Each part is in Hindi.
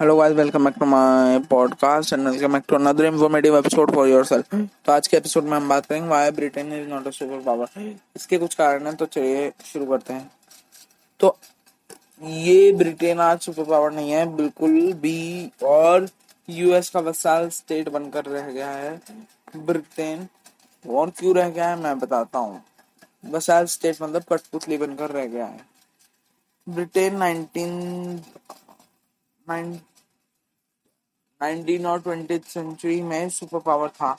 Hello guys welcome back to my podcast and welcome back to another informative episode for yourself तो आज के एपिसोड में हम बात करेंगे why Britain is not a super power इसके कुछ कारण हैं तो चलिए शुरू करते हैं। तो ये ब्रिटेन आज सुपर पावर नहीं है, बिल्कुल भी और यूएस का वसाल स्टेट बनकर रह गया है ब्रिटेन और क्यों रह गया है, मैं बताता हूँ। वसाल स्टेट मतलब कठपुतली बनकर रह गया है। ब्रिटेन 19 नाइनटीन और ट्वेंटी सेंचुरी में सुपर पावर था।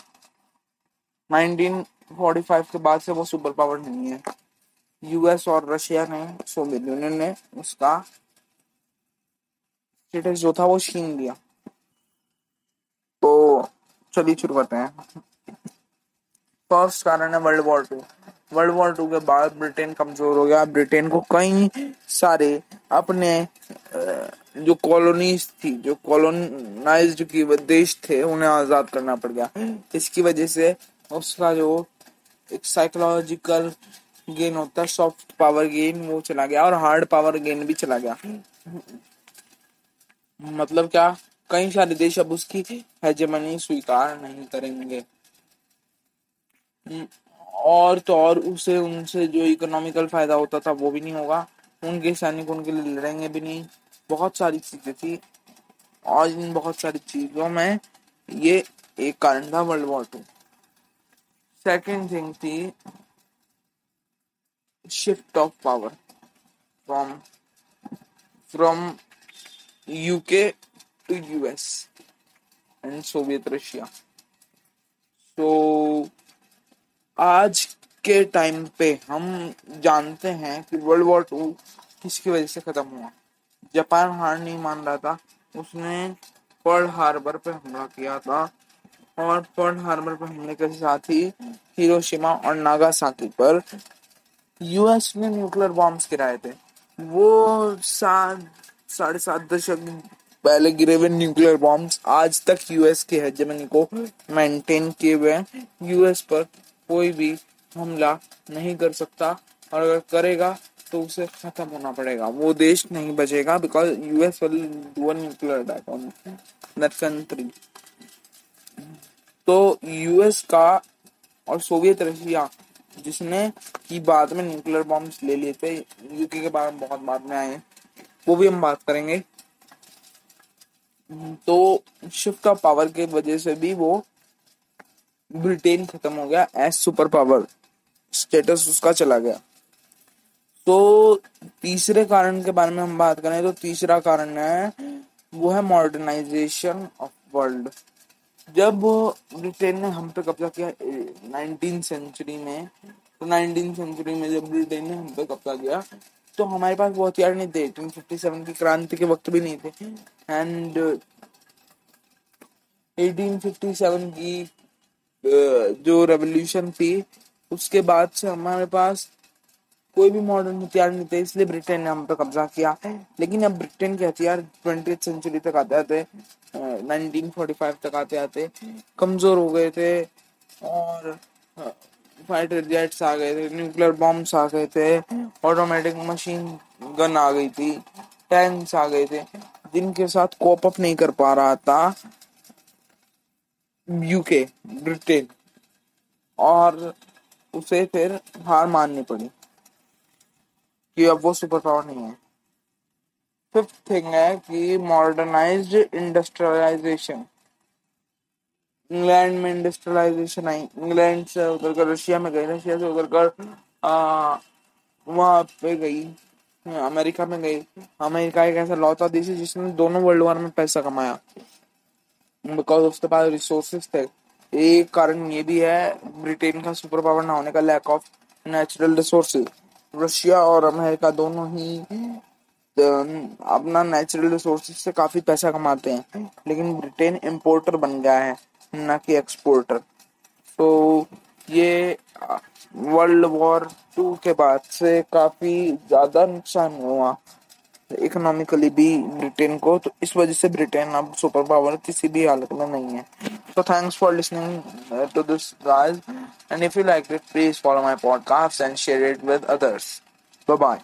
1945 के बाद से वो सुपर पावर नहीं है। यूएस और रशिया ने सोवियत यूनियन ने उसका स्टेटस जो था वो छीन लिया। तो चलिए शुरू करते हैं। फ़र्स्ट कारण है world war two world war two के बाद ब्रिटेन कमज़ोर हो गया। ब्रिटेन को कई सारे अपने जो कॉलोनीज थी, जो कॉलोनाइज की देश थे, उन्हें आज़ाद करना पड़ गया। इसकी वजह से उसका जो एक साइकोलॉजिकल गेन होता है सॉफ्ट पावर गेन वो चला गया और हार्ड पावर गेन भी चला गया। मतलब क्या? कई सारे देश अब उसकी हेजमनी स्वीकार नहीं करेंगे। और तो और उसे, उनसे जो इकोनॉमिकल फ़ायदा होता था, वो भी नहीं होगा। उनके सैनिक उनके लिए लड़ेंगे भी नहीं। बहुत सारी चीज़ें थी। और इन बहुत सारी चीज़ों में ये एक कारण था world war two second thing थी shift of power from from UK to US and Soviet Russia तो आज के टाइम पे हम जानते हैं कि वर्ल्ड वॉर टू किसकी वजह से खत्म हुआ। जापान हार नहीं मान रहा था। उसने पर्ल हार्बर पे हमला किया था। और पर्ल हार्बर पे हमले के साथ ही हिरोशिमा और नागासाकी पर यूएस ने न्यूक्लियर बॉम्ब्स गिराए थे। वो सात, साढ़े सात दशक पहले गिरे हुए न्यूक्लियर बॉम्ब्स आज तक यूएस के है हेजमनी को मेंटेन किए हुए यूएस पर कोई भी हमला नहीं कर सकता। और अगर करेगा तो उसे खत्म होना पड़ेगा? वो देश नहीं बचेगा because US will do nuclear attack on that country तो यूएस का और सोवियत रशिया जिसने की बाद में न्यूक्लियर बॉम्ब्स ले लिए थे यूके के बारे में बहुत बाद में आए वो भी हम बात करेंगे। तो शिफ्ट ऑफ़ पावर के वजह से भी वो ब्रिटेन खत्म हो गया एज सुपर पावर स्टेटस उसका चला गया। तो तीसरे कारण के बारे में हम बात करें तो तीसरा कारण है, वो है मॉडर्नाइजेशन ऑफ़ वर्ल्ड जब ब्रिटेन ने हम पे कब्जा किया नाइनटीन सेंचुरी में तो नाइनटीन सेंचुरी में जब ब्रिटेन ने हम पे कब्जा किया तो हमारे पास बहुत यार नहीं थे एटीन फिफ्टी सेवन की क्रांति के वक्त भी नहीं थे। एंड एटीन फिफ्टी सेवन की जो रेवोल्यूशन थी, उसके बाद से हमारे पास कोई भी मॉडर्न हथियार नहीं थे इसलिए ब्रिटेन ने हम पे कब्जा किया लेकिन अब ब्रिटेन के हथियार ट्वेंटी सेंचुरी तक आते आते नाइनटीन फोर्टी फाइव तक आते आते कमज़ोर हो गए थे और फाइटर जेट्स आ गए थे न्यूक्लियर बॉम्ब्स आ गए थे ऑटोमेटिक मशीन गन आ गई थी टैंक्स आ गए थे। जिनके साथ कोप अप नहीं कर पा रहा था यूके ब्रिटेन और उसे फिर हार माननी पड़ी। कि अब वो सुपर पावर नहीं है। फिफ्थ थिंग है कि मॉडर्नाइज्ड इंडस्ट्रियलाइजेशन इंग्लैंड में इंडस्ट्रियलाइजेशन आई। इंग्लैंड से उधर कर, रशिया में गई। रशिया से उधर कर वहाँ पे गई। अमेरिका में गई। अमेरिका एक ऐसा लौता देश है जिसने दोनों वर्ल्ड वॉर में पैसा कमाया। बिकॉज़ उसके पास रिसोर्सेस थे। एक कारण ये भी है ब्रिटेन का सुपर पावर ना होने का lack of natural resources Russia और अमेरिका दोनों ही अपना नेचुरल रिसोर्सेज से काफ़ी पैसा कमाते हैं। लेकिन ब्रिटेन इम्पोर्टर बन गया है, न कि एक्सपोर्टर तो ये वर्ल्ड वॉर टू के बाद से काफ़ी ज़्यादा नुकसान हुआ इकोनॉमिकली भी ब्रिटेन को। तो इस वजह से ब्रिटेन अब सुपर पावर किसी भी हालत में नहीं है। So thanks for listening uh, to this guys and if you liked it please follow my podcast and share it with others. Bye bye.